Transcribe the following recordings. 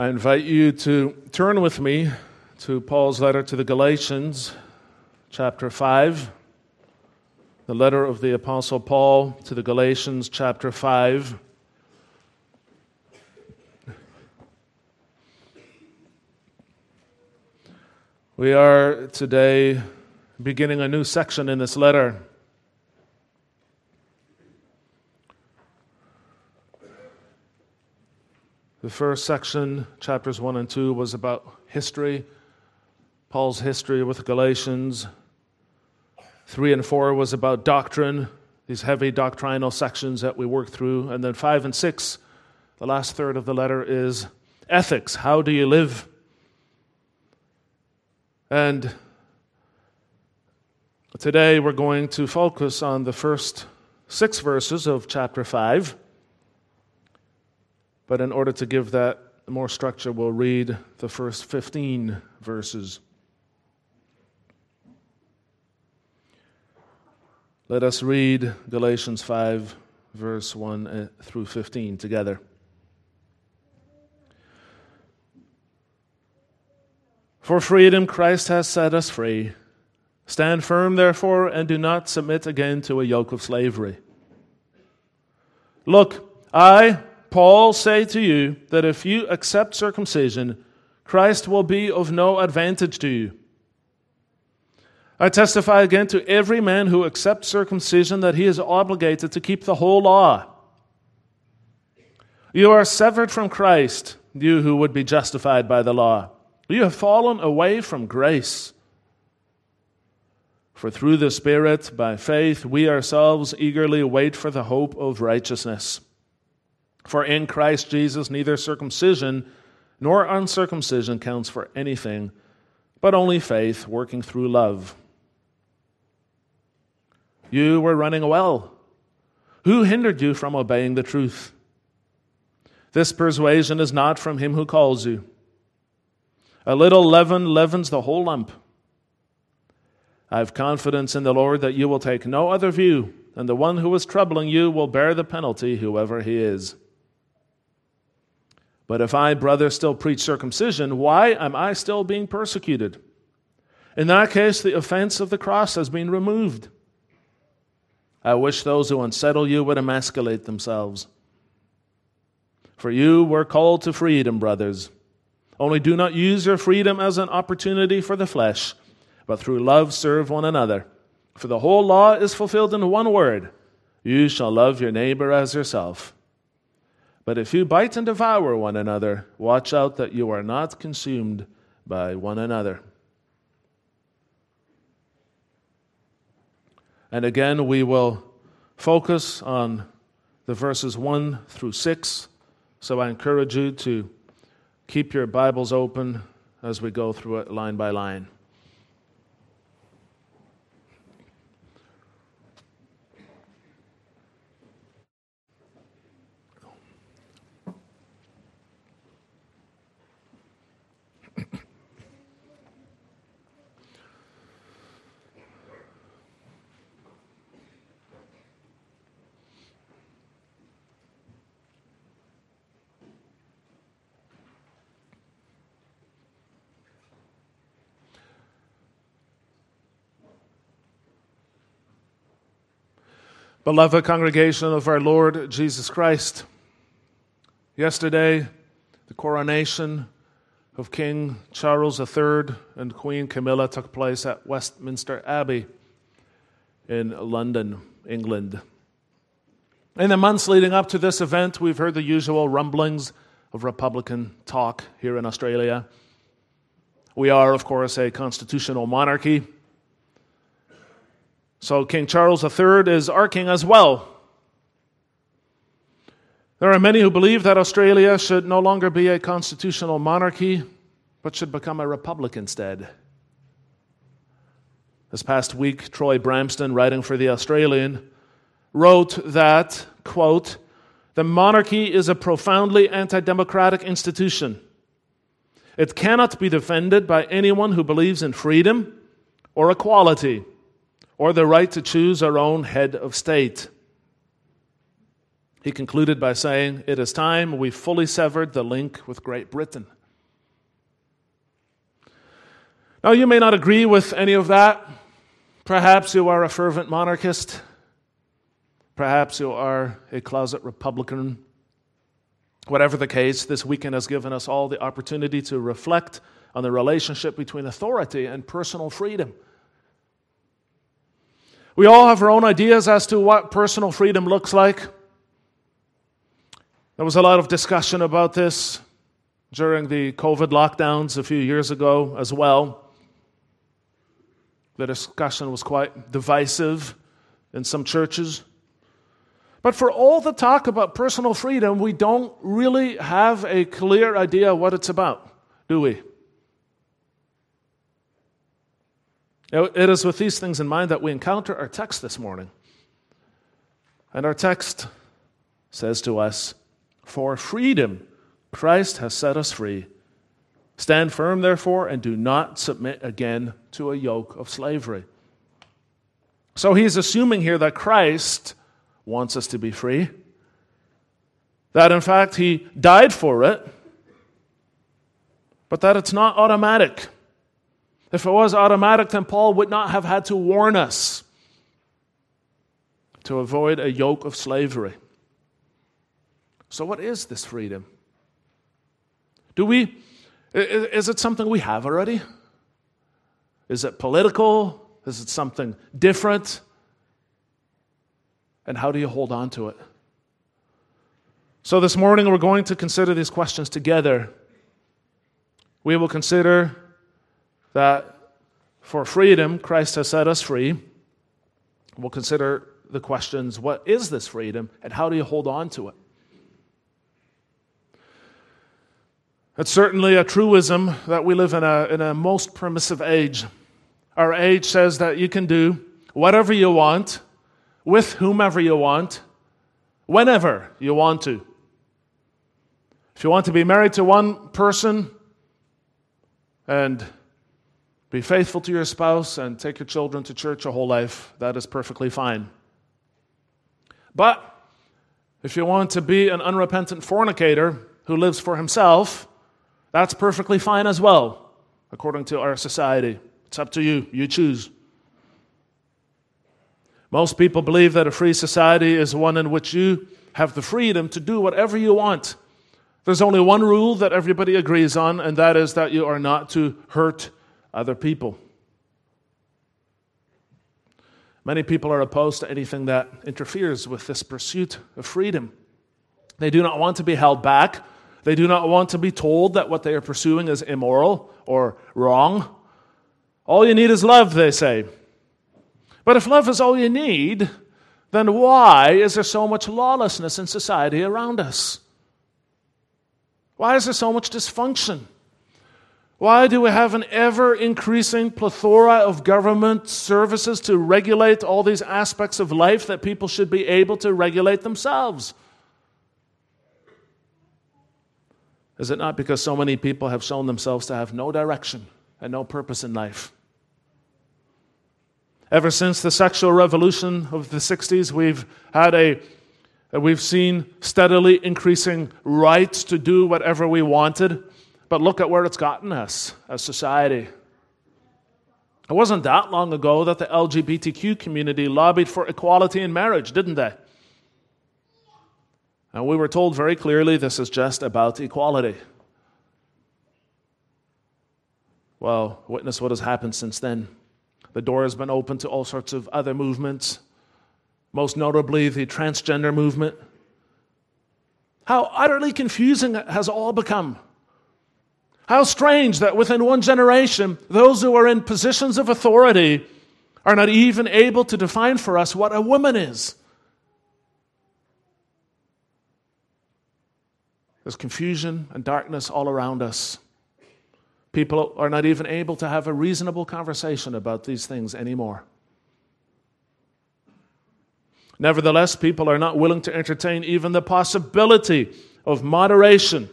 I invite you to turn with me to Paul's letter to the Galatians, chapter 5. The letter of the Apostle Paul to the Galatians, chapter 5. We are today beginning a new section in this letter. The first section, chapters 1 and 2, was about history, Paul's history with Galatians. 3 and 4 was about doctrine, these heavy doctrinal sections that we work through. And then 5 and 6, the last third of the letter, is ethics. How do you live? And today we're going to focus on the first six verses of chapter 5. But in order to give that more structure, we'll read the first 15 verses. Let us read Galatians 5, verse 1 uh, through 15 together. For freedom Christ has set us free. Stand firm, therefore, and do not submit again to a yoke of slavery. Look, I, Paul say to you that if you accept circumcision, Christ will be of no advantage to you. I testify again to every man who accepts circumcision that he is obligated to keep the whole law. You are severed from Christ, you who would be justified by the law. You have fallen away from grace. For through the Spirit, by faith, we ourselves eagerly wait for the hope of righteousness. For in Christ Jesus, neither circumcision nor uncircumcision counts for anything, but only faith working through love. You were running well. Who hindered you from obeying the truth? This persuasion is not from him who calls you. A little leaven leavens the whole lump. I have confidence in the Lord that you will take no other view, and the one who is troubling you will bear the penalty, whoever he is. But if I, brother, still preach circumcision, why am I still being persecuted? In that case, the offense of the cross has been removed. I wish those who unsettle you would emasculate themselves. For you were called to freedom, brothers. Only do not use your freedom as an opportunity for the flesh, but through love serve one another. For the whole law is fulfilled in one word you shall love your neighbor as yourself. But if you bite and devour one another, watch out that you are not consumed by one another. And again, we will focus on the verses 1 through 6. So I encourage you to keep your Bibles open as we go through it line by line. Beloved congregation of our Lord Jesus Christ, yesterday the coronation of King Charles III and Queen Camilla took place at Westminster Abbey in London, England. In the months leading up to this event, we've heard the usual rumblings of Republican talk here in Australia. We are, of course, a constitutional monarchy. So King Charles III is our king as well. There are many who believe that Australia should no longer be a constitutional monarchy, but should become a republic instead. This past week, Troy Bramston, writing for The Australian, wrote that, quote, the monarchy is a profoundly anti democratic institution. It cannot be defended by anyone who believes in freedom or equality or the right to choose our own head of state. He concluded by saying, It is time we fully severed the link with Great Britain. Now, you may not agree with any of that. Perhaps you are a fervent monarchist. Perhaps you are a closet Republican. Whatever the case, this weekend has given us all the opportunity to reflect on the relationship between authority and personal freedom. We all have our own ideas as to what personal freedom looks like. There was a lot of discussion about this during the COVID lockdowns a few years ago as well. The discussion was quite divisive in some churches. But for all the talk about personal freedom, we don't really have a clear idea what it's about, do we? It is with these things in mind that we encounter our text this morning. And our text says to us, For freedom Christ has set us free. Stand firm, therefore, and do not submit again to a yoke of slavery. So he's assuming here that Christ wants us to be free, that in fact he died for it, but that it's not automatic. If it was automatic, then Paul would not have had to warn us to avoid a yoke of slavery. So, what is this freedom? Do we, is it something we have already? Is it political? Is it something different? And how do you hold on to it? So, this morning we're going to consider these questions together. We will consider that for freedom, Christ has set us free. We'll consider the questions what is this freedom and how do you hold on to it? It's certainly a truism that we live in a, in a most permissive age. Our age says that you can do whatever you want, with whomever you want, whenever you want to. If you want to be married to one person and be faithful to your spouse and take your children to church your whole life. That is perfectly fine. But if you want to be an unrepentant fornicator who lives for himself, that's perfectly fine as well, according to our society. It's up to you. You choose. Most people believe that a free society is one in which you have the freedom to do whatever you want. There's only one rule that everybody agrees on, and that is that you are not to hurt other people. Many people are opposed to anything that interferes with this pursuit of freedom. They do not want to be held back. They do not want to be told that what they are pursuing is immoral or wrong. All you need is love, they say. But if love is all you need, then why is there so much lawlessness in society around us? Why is there so much dysfunction? Why do we have an ever increasing plethora of government services to regulate all these aspects of life that people should be able to regulate themselves? Is it not because so many people have shown themselves to have no direction and no purpose in life? Ever since the sexual revolution of the 60s, we've had a we've seen steadily increasing rights to do whatever we wanted but look at where it's gotten us as society. It wasn't that long ago that the LGBTQ community lobbied for equality in marriage, didn't they? And we were told very clearly this is just about equality. Well, witness what has happened since then. The door has been opened to all sorts of other movements, most notably the transgender movement. How utterly confusing it has all become. How strange that within one generation, those who are in positions of authority are not even able to define for us what a woman is. There's confusion and darkness all around us. People are not even able to have a reasonable conversation about these things anymore. Nevertheless, people are not willing to entertain even the possibility of moderation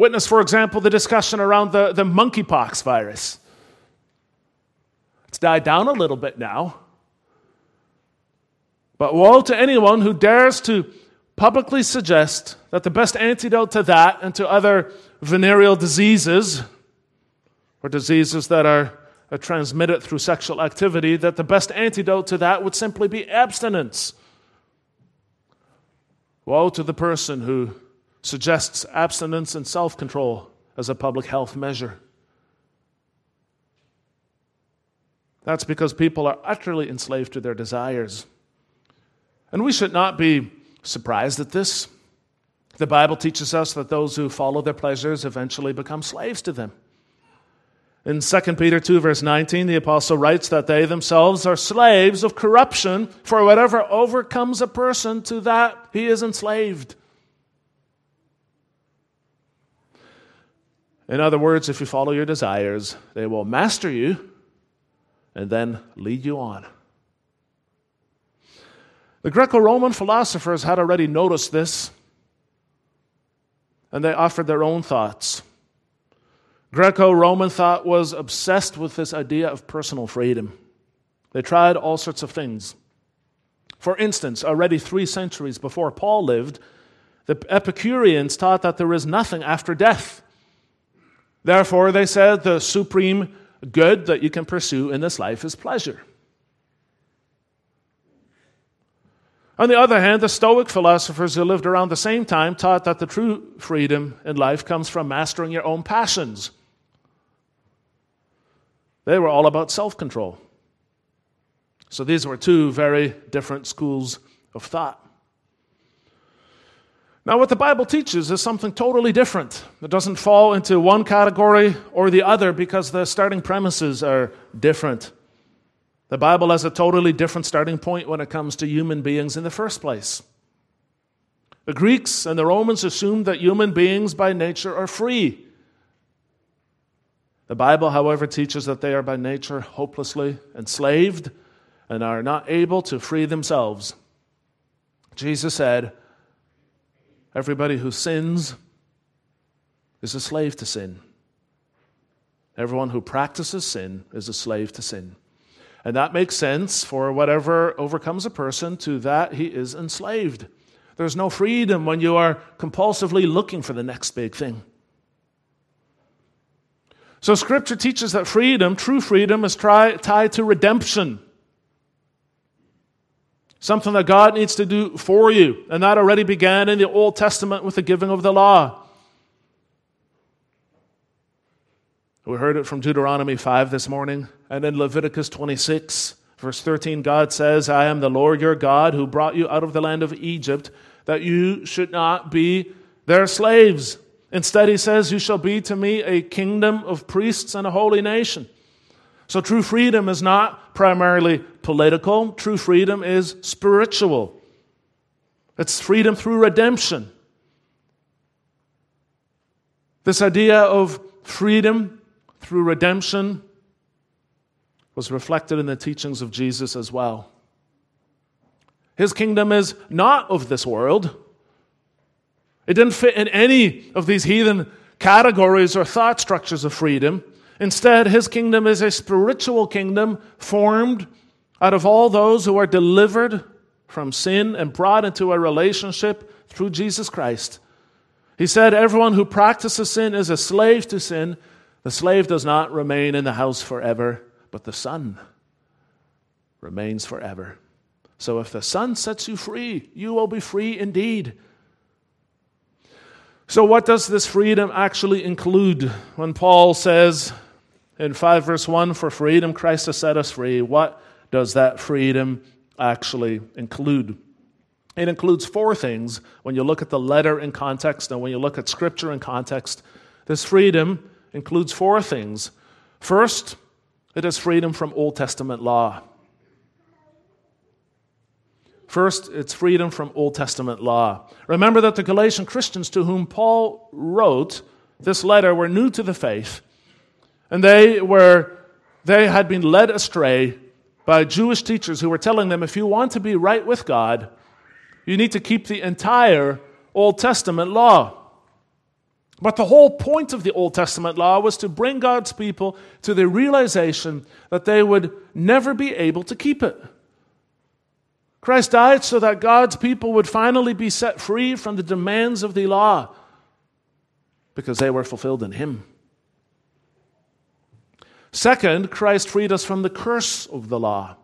Witness, for example, the discussion around the, the monkeypox virus. It's died down a little bit now. But woe to anyone who dares to publicly suggest that the best antidote to that and to other venereal diseases, or diseases that are, are transmitted through sexual activity, that the best antidote to that would simply be abstinence. Woe to the person who suggests abstinence and self control as a public health measure. That's because people are utterly enslaved to their desires. And we should not be surprised at this. The Bible teaches us that those who follow their pleasures eventually become slaves to them. In 2 Peter 2, verse 19, the apostle writes that they themselves are slaves of corruption, for whatever overcomes a person, to that he is enslaved. In other words, if you follow your desires, they will master you and then lead you on. The Greco Roman philosophers had already noticed this, and they offered their own thoughts. Greco Roman thought was obsessed with this idea of personal freedom. They tried all sorts of things. For instance, already three centuries before Paul lived, the Epicureans taught that there is nothing after death. Therefore, they said the supreme good that you can pursue in this life is pleasure. On the other hand, the Stoic philosophers who lived around the same time taught that the true freedom in life comes from mastering your own passions. They were all about self control. So these were two very different schools of thought. Now, what the Bible teaches is something totally different. It doesn't fall into one category or the other because the starting premises are different. The Bible has a totally different starting point when it comes to human beings in the first place. The Greeks and the Romans assumed that human beings by nature are free. The Bible, however, teaches that they are by nature hopelessly enslaved and are not able to free themselves. Jesus said, Everybody who sins is a slave to sin. Everyone who practices sin is a slave to sin. And that makes sense for whatever overcomes a person, to that he is enslaved. There's no freedom when you are compulsively looking for the next big thing. So, Scripture teaches that freedom, true freedom, is tied to redemption. Something that God needs to do for you. And that already began in the Old Testament with the giving of the law. We heard it from Deuteronomy 5 this morning. And in Leviticus 26, verse 13, God says, I am the Lord your God who brought you out of the land of Egypt, that you should not be their slaves. Instead, he says, You shall be to me a kingdom of priests and a holy nation. So, true freedom is not primarily political, true freedom is spiritual. It's freedom through redemption. This idea of freedom through redemption was reflected in the teachings of Jesus as well. His kingdom is not of this world. It didn't fit in any of these heathen categories or thought structures of freedom. Instead, his kingdom is a spiritual kingdom formed out of all those who are delivered from sin and brought into a relationship through Jesus Christ. He said, Everyone who practices sin is a slave to sin. The slave does not remain in the house forever, but the Son remains forever. So if the Son sets you free, you will be free indeed. So, what does this freedom actually include? When Paul says in 5 verse 1, for freedom Christ has set us free, what does that freedom actually include? It includes four things when you look at the letter in context and when you look at scripture in context. This freedom includes four things. First, it is freedom from Old Testament law. First, it's freedom from Old Testament law. Remember that the Galatian Christians to whom Paul wrote this letter were new to the faith, and they were they had been led astray by Jewish teachers who were telling them if you want to be right with God, you need to keep the entire Old Testament law. But the whole point of the Old Testament law was to bring God's people to the realization that they would never be able to keep it. Christ died so that God's people would finally be set free from the demands of the law because they were fulfilled in Him. Second, Christ freed us from the curse of the law.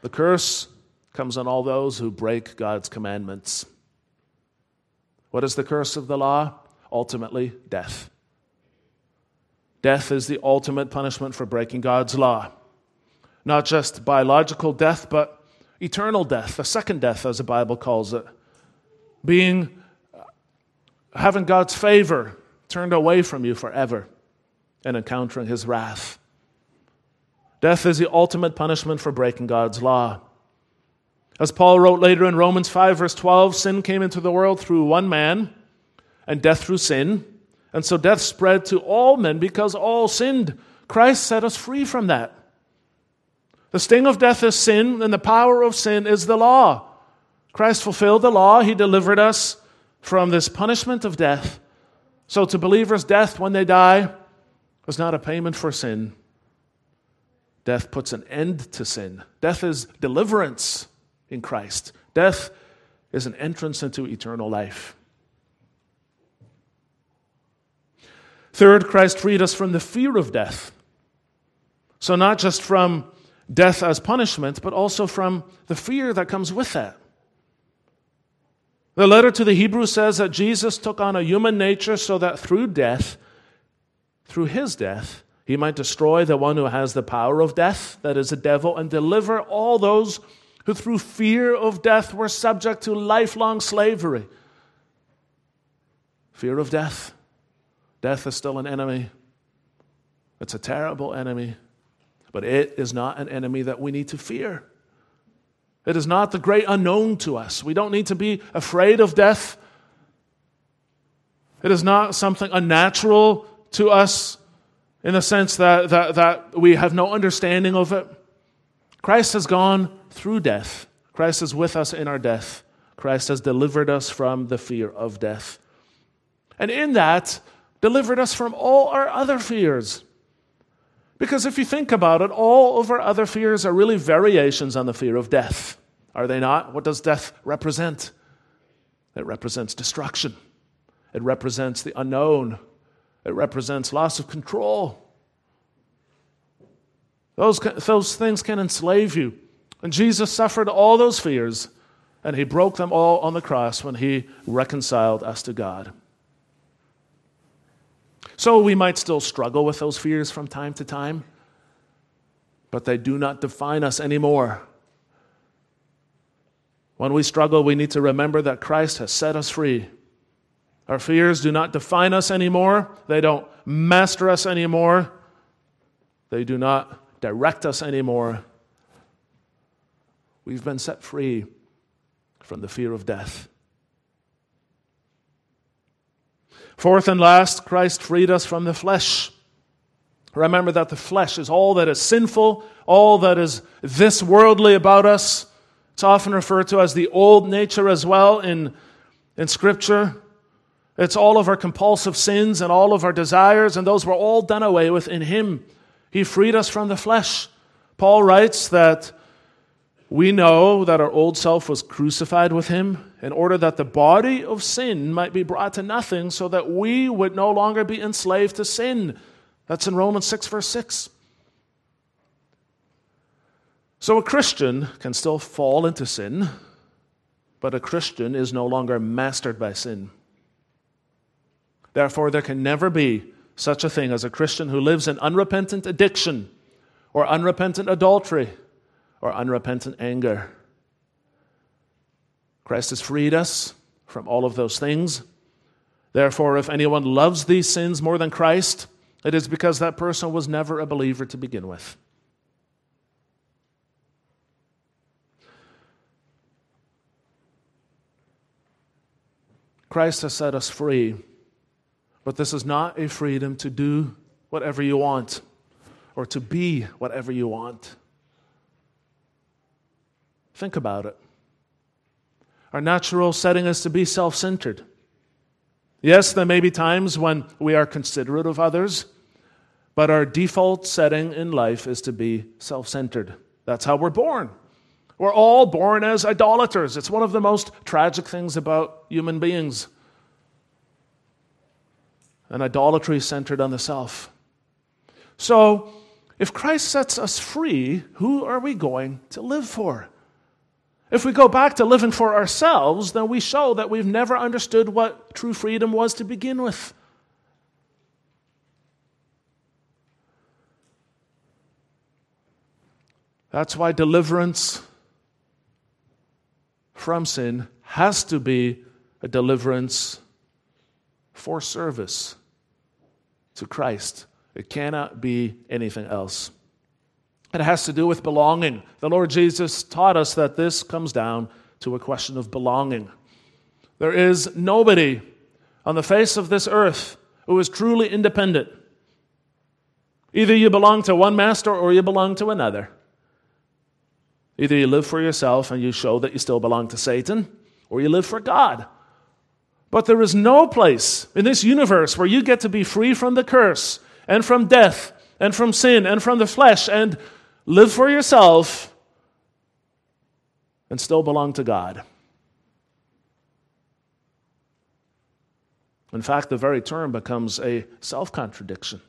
The curse comes on all those who break God's commandments. What is the curse of the law? Ultimately, death. Death is the ultimate punishment for breaking God's law. Not just biological death, but eternal death, a second death, as the Bible calls it. Being, uh, having God's favor turned away from you forever and encountering his wrath. Death is the ultimate punishment for breaking God's law. As Paul wrote later in Romans 5, verse 12, sin came into the world through one man, and death through sin. And so death spread to all men because all sinned. Christ set us free from that. The sting of death is sin, and the power of sin is the law. Christ fulfilled the law, He delivered us from this punishment of death. So, to believers, death when they die is not a payment for sin. Death puts an end to sin. Death is deliverance in Christ. Death is an entrance into eternal life. Third, Christ freed us from the fear of death. So, not just from death as punishment, but also from the fear that comes with that. The letter to the Hebrews says that Jesus took on a human nature so that through death, through his death, he might destroy the one who has the power of death, that is, the devil, and deliver all those who through fear of death were subject to lifelong slavery. Fear of death. Death is still an enemy. It's a terrible enemy, but it is not an enemy that we need to fear. It is not the great unknown to us. We don't need to be afraid of death. It is not something unnatural to us in the sense that, that, that we have no understanding of it. Christ has gone through death. Christ is with us in our death. Christ has delivered us from the fear of death. And in that, delivered us from all our other fears. Because if you think about it, all of our other fears are really variations on the fear of death. Are they not? What does death represent? It represents destruction, it represents the unknown, it represents loss of control. Those, those things can enslave you. And Jesus suffered all those fears, and he broke them all on the cross when he reconciled us to God. So we might still struggle with those fears from time to time, but they do not define us anymore. When we struggle, we need to remember that Christ has set us free. Our fears do not define us anymore, they don't master us anymore, they do not direct us anymore. We've been set free from the fear of death. Fourth and last, Christ freed us from the flesh. Remember that the flesh is all that is sinful, all that is this worldly about us. It's often referred to as the old nature as well in, in Scripture. It's all of our compulsive sins and all of our desires, and those were all done away with in Him. He freed us from the flesh. Paul writes that we know that our old self was crucified with him in order that the body of sin might be brought to nothing so that we would no longer be enslaved to sin. That's in Romans 6, verse 6. So a Christian can still fall into sin, but a Christian is no longer mastered by sin. Therefore, there can never be such a thing as a Christian who lives in unrepentant addiction or unrepentant adultery or unrepentant anger. Christ has freed us from all of those things. Therefore, if anyone loves these sins more than Christ, it is because that person was never a believer to begin with. Christ has set us free, but this is not a freedom to do whatever you want or to be whatever you want. Think about it. Our natural setting is to be self centered. Yes, there may be times when we are considerate of others, but our default setting in life is to be self centered. That's how we're born. We're all born as idolaters. It's one of the most tragic things about human beings. An idolatry centered on the self. So, if Christ sets us free, who are we going to live for? If we go back to living for ourselves, then we show that we've never understood what true freedom was to begin with. That's why deliverance from sin has to be a deliverance for service to Christ. It cannot be anything else. It has to do with belonging. The Lord Jesus taught us that this comes down to a question of belonging. There is nobody on the face of this earth who is truly independent. Either you belong to one master or you belong to another. Either you live for yourself and you show that you still belong to Satan, or you live for God. But there is no place in this universe where you get to be free from the curse and from death and from sin and from the flesh and live for yourself and still belong to God. In fact, the very term becomes a self contradiction.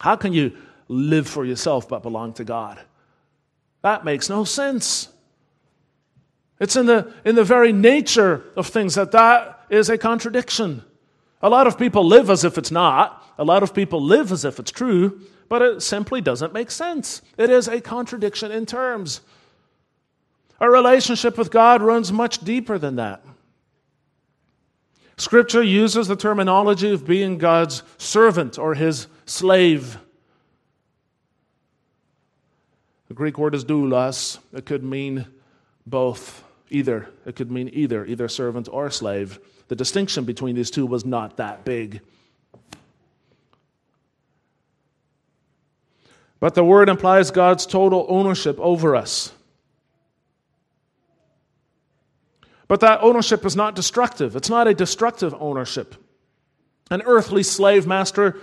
How can you live for yourself but belong to God? That makes no sense. It's in the, in the very nature of things that that is a contradiction. A lot of people live as if it's not. A lot of people live as if it's true, but it simply doesn't make sense. It is a contradiction in terms. Our relationship with God runs much deeper than that. Scripture uses the terminology of being God's servant or his slave. The Greek word is doulos. It could mean both, either. It could mean either, either servant or slave. The distinction between these two was not that big. But the word implies God's total ownership over us. But that ownership is not destructive. It's not a destructive ownership. An earthly slave master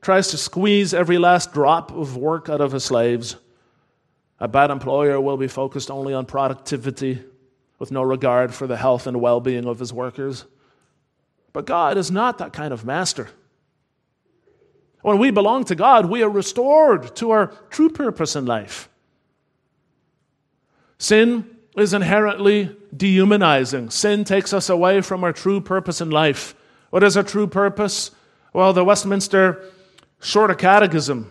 tries to squeeze every last drop of work out of his slaves. A bad employer will be focused only on productivity with no regard for the health and well being of his workers. But God is not that kind of master. When we belong to God, we are restored to our true purpose in life. Sin is inherently dehumanizing. Sin takes us away from our true purpose in life. What is our true purpose? Well, the Westminster Shorter Catechism,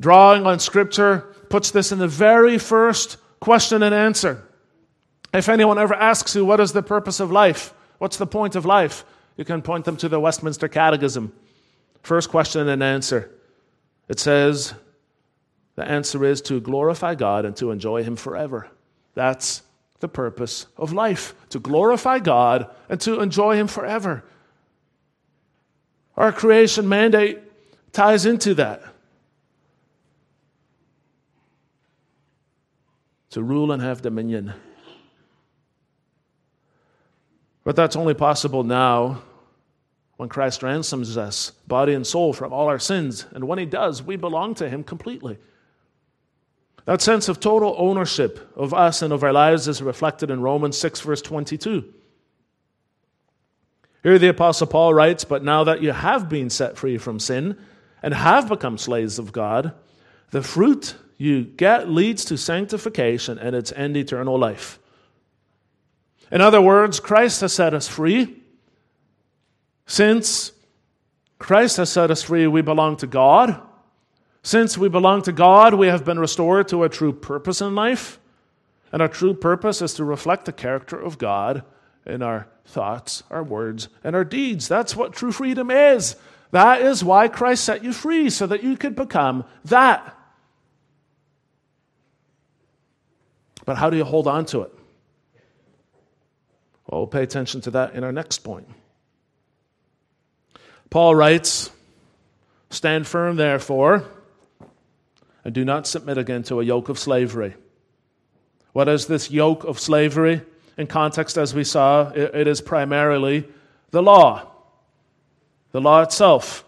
drawing on Scripture, puts this in the very first question and answer. If anyone ever asks you, What is the purpose of life? What's the point of life? You can point them to the Westminster Catechism. First question and answer. It says, The answer is to glorify God and to enjoy Him forever. That's the purpose of life to glorify God and to enjoy Him forever. Our creation mandate ties into that. to rule and have dominion. But that's only possible now when Christ ransoms us, body and soul, from all our sins. And when He does, we belong to Him completely. That sense of total ownership of us and of our lives is reflected in Romans 6, verse 22. Here the Apostle Paul writes, But now that you have been set free from sin and have become slaves of God, the fruit you get leads to sanctification and its end eternal life. In other words, Christ has set us free. Since Christ has set us free, we belong to God. Since we belong to God, we have been restored to a true purpose in life. And our true purpose is to reflect the character of God in our thoughts, our words, and our deeds. That's what true freedom is. That is why Christ set you free, so that you could become that. But how do you hold on to it? Well, we'll pay attention to that in our next point. Paul writes, Stand firm, therefore, and do not submit again to a yoke of slavery. What is this yoke of slavery? In context, as we saw, it is primarily the law, the law itself.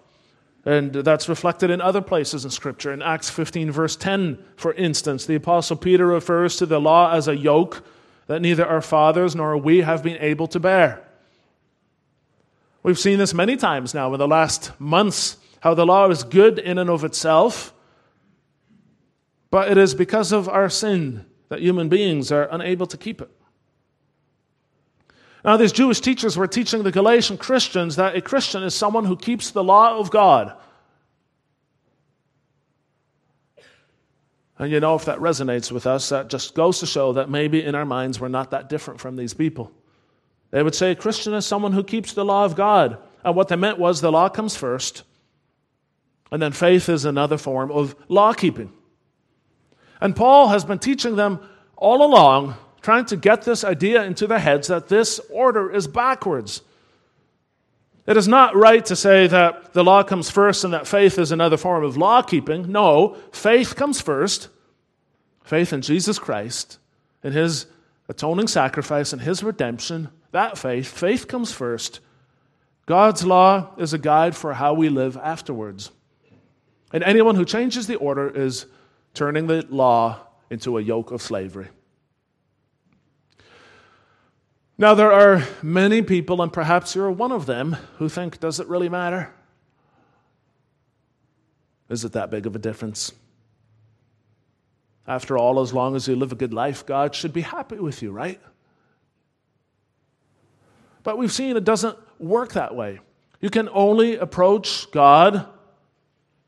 And that's reflected in other places in Scripture. In Acts 15, verse 10, for instance, the Apostle Peter refers to the law as a yoke that neither our fathers nor we have been able to bear. We've seen this many times now in the last months how the law is good in and of itself, but it is because of our sin that human beings are unable to keep it. Now, these Jewish teachers were teaching the Galatian Christians that a Christian is someone who keeps the law of God. And you know, if that resonates with us, that just goes to show that maybe in our minds we're not that different from these people. They would say a Christian is someone who keeps the law of God. And what they meant was the law comes first, and then faith is another form of law keeping. And Paul has been teaching them all along, trying to get this idea into their heads that this order is backwards. It is not right to say that the law comes first and that faith is another form of law keeping. No, faith comes first. Faith in Jesus Christ, in his atoning sacrifice and his redemption. That faith, faith comes first. God's law is a guide for how we live afterwards. And anyone who changes the order is turning the law into a yoke of slavery. Now, there are many people, and perhaps you're one of them, who think, does it really matter? Is it that big of a difference? After all, as long as you live a good life, God should be happy with you, right? But we've seen it doesn't work that way. You can only approach God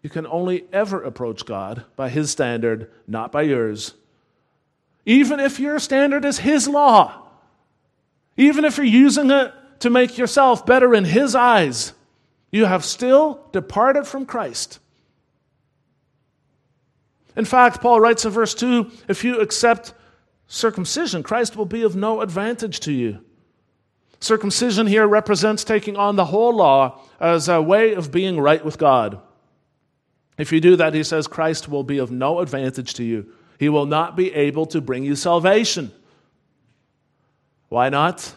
you can only ever approach God by His standard, not by yours. Even if your standard is His law, even if you're using it to make yourself better in His eyes, you have still departed from Christ. In fact, Paul writes in verse 2 if you accept circumcision, Christ will be of no advantage to you. Circumcision here represents taking on the whole law as a way of being right with God. If you do that, he says, Christ will be of no advantage to you. He will not be able to bring you salvation. Why not?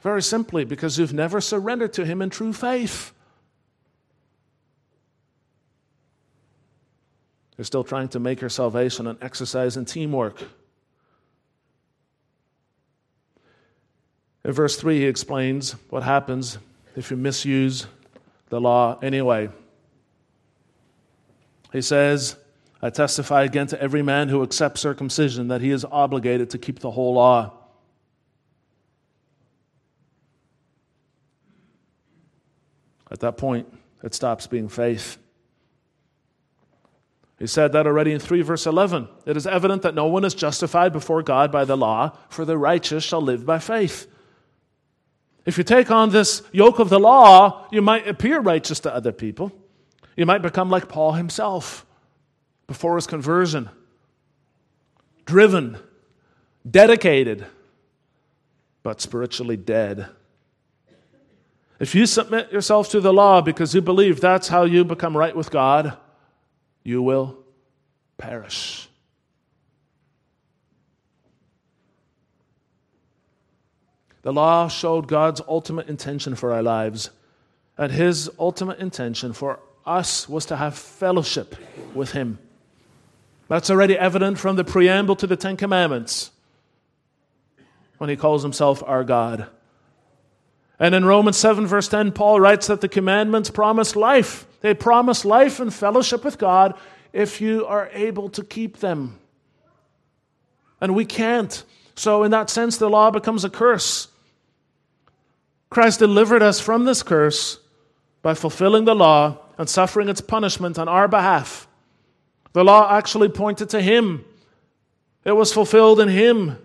Very simply, because you've never surrendered to him in true faith. You're still trying to make your salvation an exercise in teamwork. In verse 3, he explains what happens if you misuse the law anyway. He says, I testify again to every man who accepts circumcision that he is obligated to keep the whole law. At that point, it stops being faith. He said that already in 3 verse 11. It is evident that no one is justified before God by the law, for the righteous shall live by faith. If you take on this yoke of the law, you might appear righteous to other people. You might become like Paul himself before his conversion driven, dedicated, but spiritually dead. If you submit yourself to the law because you believe that's how you become right with God, you will perish. The law showed God's ultimate intention for our lives, and his ultimate intention for us was to have fellowship with Him. That's already evident from the preamble to the Ten Commandments when He calls Himself our God. And in Romans 7, verse 10, Paul writes that the commandments promise life. They promise life and fellowship with God if you are able to keep them. And we can't. So, in that sense, the law becomes a curse. Christ delivered us from this curse by fulfilling the law and suffering its punishment on our behalf. The law actually pointed to Him, it was fulfilled in Him.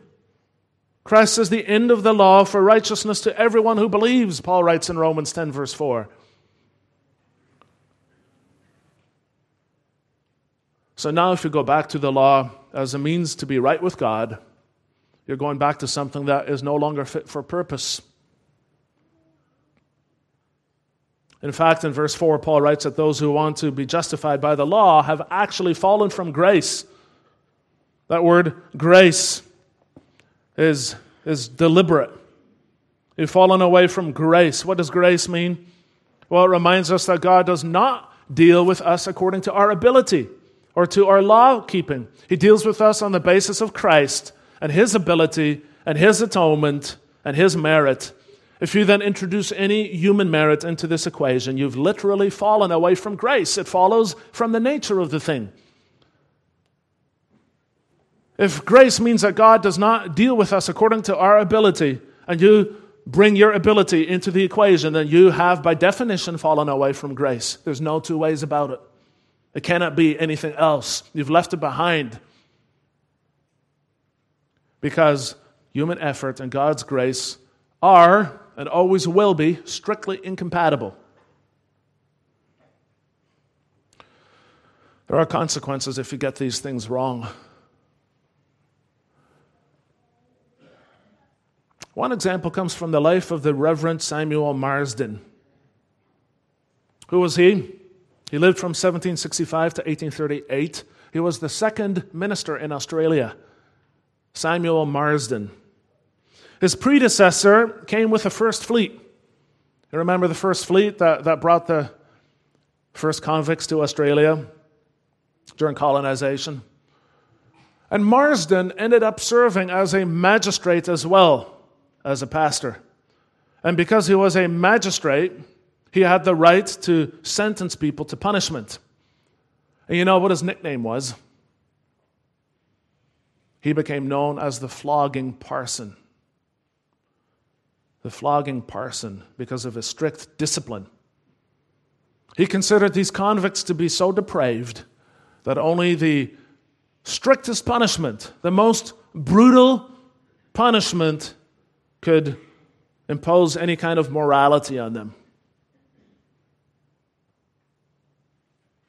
Christ is the end of the law for righteousness to everyone who believes, Paul writes in Romans 10, verse 4. So now, if you go back to the law as a means to be right with God, you're going back to something that is no longer fit for purpose. In fact, in verse 4, Paul writes that those who want to be justified by the law have actually fallen from grace. That word grace is, is deliberate. You've fallen away from grace. What does grace mean? Well, it reminds us that God does not deal with us according to our ability or to our law keeping. He deals with us on the basis of Christ and his ability and his atonement and his merit. If you then introduce any human merit into this equation, you've literally fallen away from grace. It follows from the nature of the thing. If grace means that God does not deal with us according to our ability, and you bring your ability into the equation, then you have, by definition, fallen away from grace. There's no two ways about it. It cannot be anything else. You've left it behind. Because human effort and God's grace are and always will be strictly incompatible. There are consequences if you get these things wrong. One example comes from the life of the Reverend Samuel Marsden. Who was he? He lived from 1765 to 1838. He was the second minister in Australia, Samuel Marsden. His predecessor came with the first fleet. You remember the first fleet that, that brought the first convicts to Australia during colonization? And Marsden ended up serving as a magistrate as well as a pastor. And because he was a magistrate, he had the right to sentence people to punishment. And you know what his nickname was? He became known as the flogging parson the flogging parson because of his strict discipline. He considered these convicts to be so depraved that only the strictest punishment, the most brutal punishment, could impose any kind of morality on them.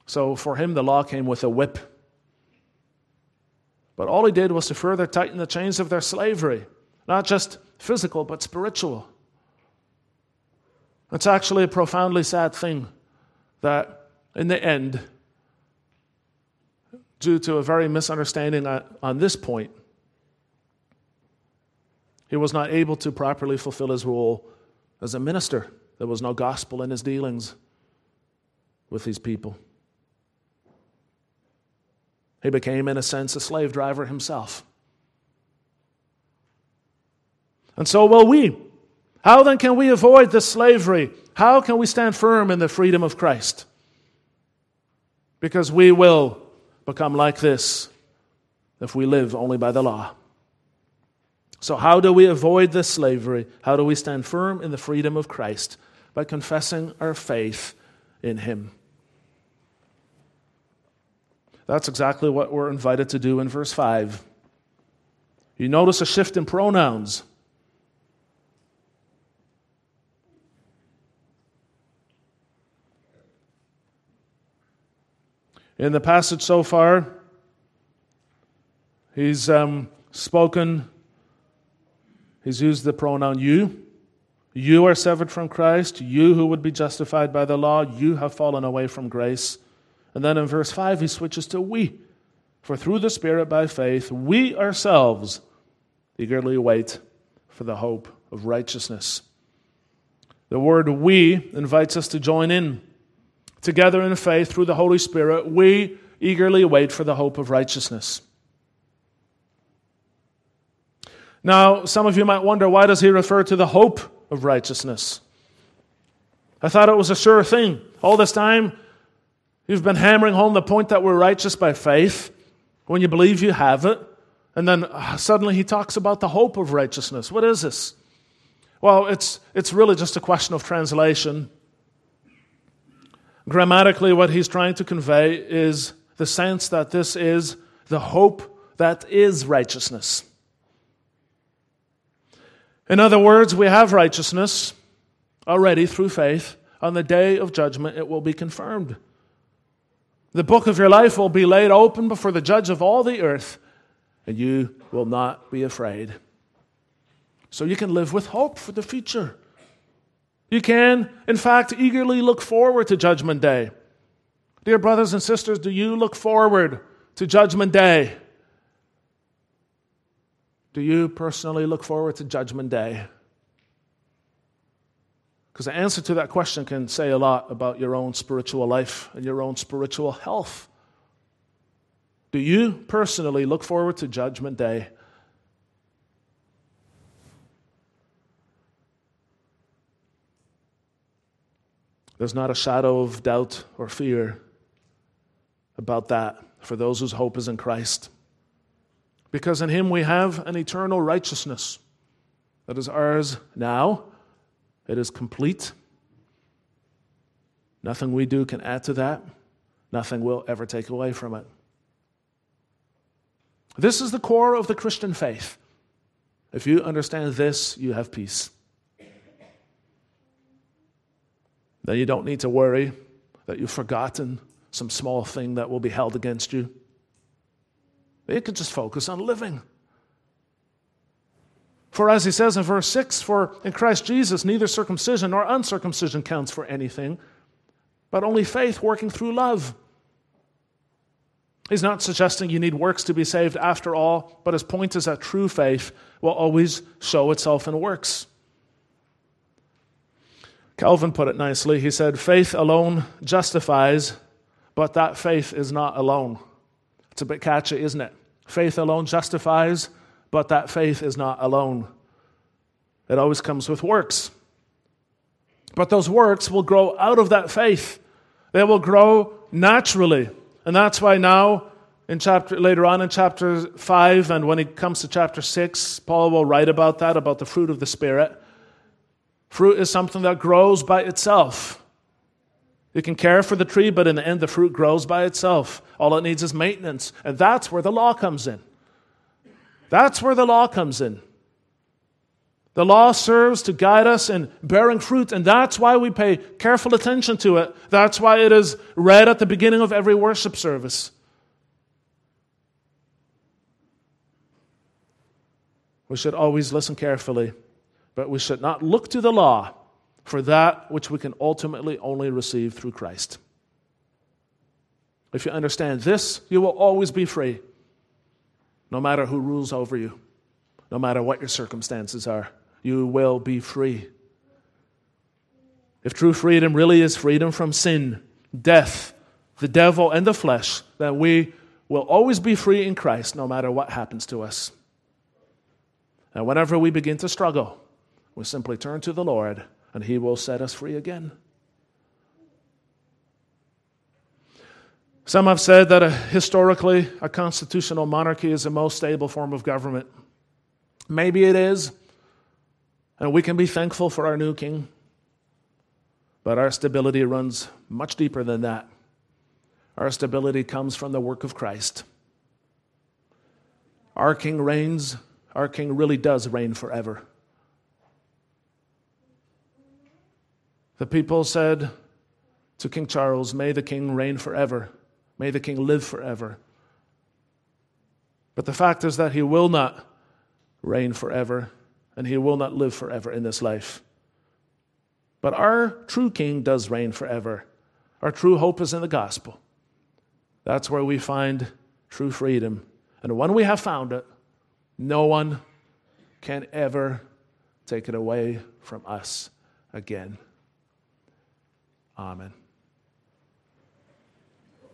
So for him, the law came with a whip. But all he did was to further tighten the chains of their slavery, not just physical but spiritual. It's actually a profoundly sad thing that in the end, due to a very misunderstanding on this point, he was not able to properly fulfill his role as a minister. There was no gospel in his dealings with these people. He became, in a sense, a slave driver himself. And so will we. How then can we avoid this slavery? How can we stand firm in the freedom of Christ? Because we will become like this if we live only by the law. So, how do we avoid this slavery? How do we stand firm in the freedom of Christ? By confessing our faith in Him. That's exactly what we're invited to do in verse 5. You notice a shift in pronouns. In the passage so far, he's um, spoken, he's used the pronoun you. You are severed from Christ. You who would be justified by the law, you have fallen away from grace. And then in verse 5, he switches to we. For through the Spirit by faith, we ourselves eagerly wait for the hope of righteousness. The word we invites us to join in together in faith through the Holy Spirit, we eagerly wait for the hope of righteousness. Now, some of you might wonder why does he refer to the hope of righteousness? I thought it was a sure thing. All this time, you've been hammering home the point that we're righteous by faith when you believe you have it. And then uh, suddenly he talks about the hope of righteousness. What is this? Well, it's, it's really just a question of translation. Grammatically, what he's trying to convey is the sense that this is the hope that is righteousness. In other words, we have righteousness already through faith. On the day of judgment, it will be confirmed. The book of your life will be laid open before the judge of all the earth, and you will not be afraid. So you can live with hope for the future. You can, in fact, eagerly look forward to Judgment Day. Dear brothers and sisters, do you look forward to Judgment Day? Do you personally look forward to Judgment Day? Because the answer to that question can say a lot about your own spiritual life and your own spiritual health. Do you personally look forward to Judgment Day? There's not a shadow of doubt or fear about that for those whose hope is in Christ. Because in Him we have an eternal righteousness that is ours now, it is complete. Nothing we do can add to that, nothing will ever take away from it. This is the core of the Christian faith. If you understand this, you have peace. Then you don't need to worry that you've forgotten some small thing that will be held against you. You can just focus on living. For as he says in verse 6, for in Christ Jesus neither circumcision nor uncircumcision counts for anything, but only faith working through love. He's not suggesting you need works to be saved after all, but his point is that true faith will always show itself in works. Calvin put it nicely. He said, Faith alone justifies, but that faith is not alone. It's a bit catchy, isn't it? Faith alone justifies, but that faith is not alone. It always comes with works. But those works will grow out of that faith. They will grow naturally. And that's why now, in chapter, later on in chapter 5, and when it comes to chapter 6, Paul will write about that, about the fruit of the Spirit. Fruit is something that grows by itself. You can care for the tree, but in the end, the fruit grows by itself. All it needs is maintenance. And that's where the law comes in. That's where the law comes in. The law serves to guide us in bearing fruit, and that's why we pay careful attention to it. That's why it is read at the beginning of every worship service. We should always listen carefully but we should not look to the law for that which we can ultimately only receive through Christ. If you understand this, you will always be free, no matter who rules over you, no matter what your circumstances are. You will be free. If true freedom really is freedom from sin, death, the devil, and the flesh, then we will always be free in Christ no matter what happens to us. And whenever we begin to struggle, we simply turn to the Lord and He will set us free again. Some have said that historically a constitutional monarchy is the most stable form of government. Maybe it is, and we can be thankful for our new king. But our stability runs much deeper than that. Our stability comes from the work of Christ. Our king reigns, our king really does reign forever. The people said to King Charles, May the king reign forever. May the king live forever. But the fact is that he will not reign forever, and he will not live forever in this life. But our true king does reign forever. Our true hope is in the gospel. That's where we find true freedom. And when we have found it, no one can ever take it away from us again. Amen.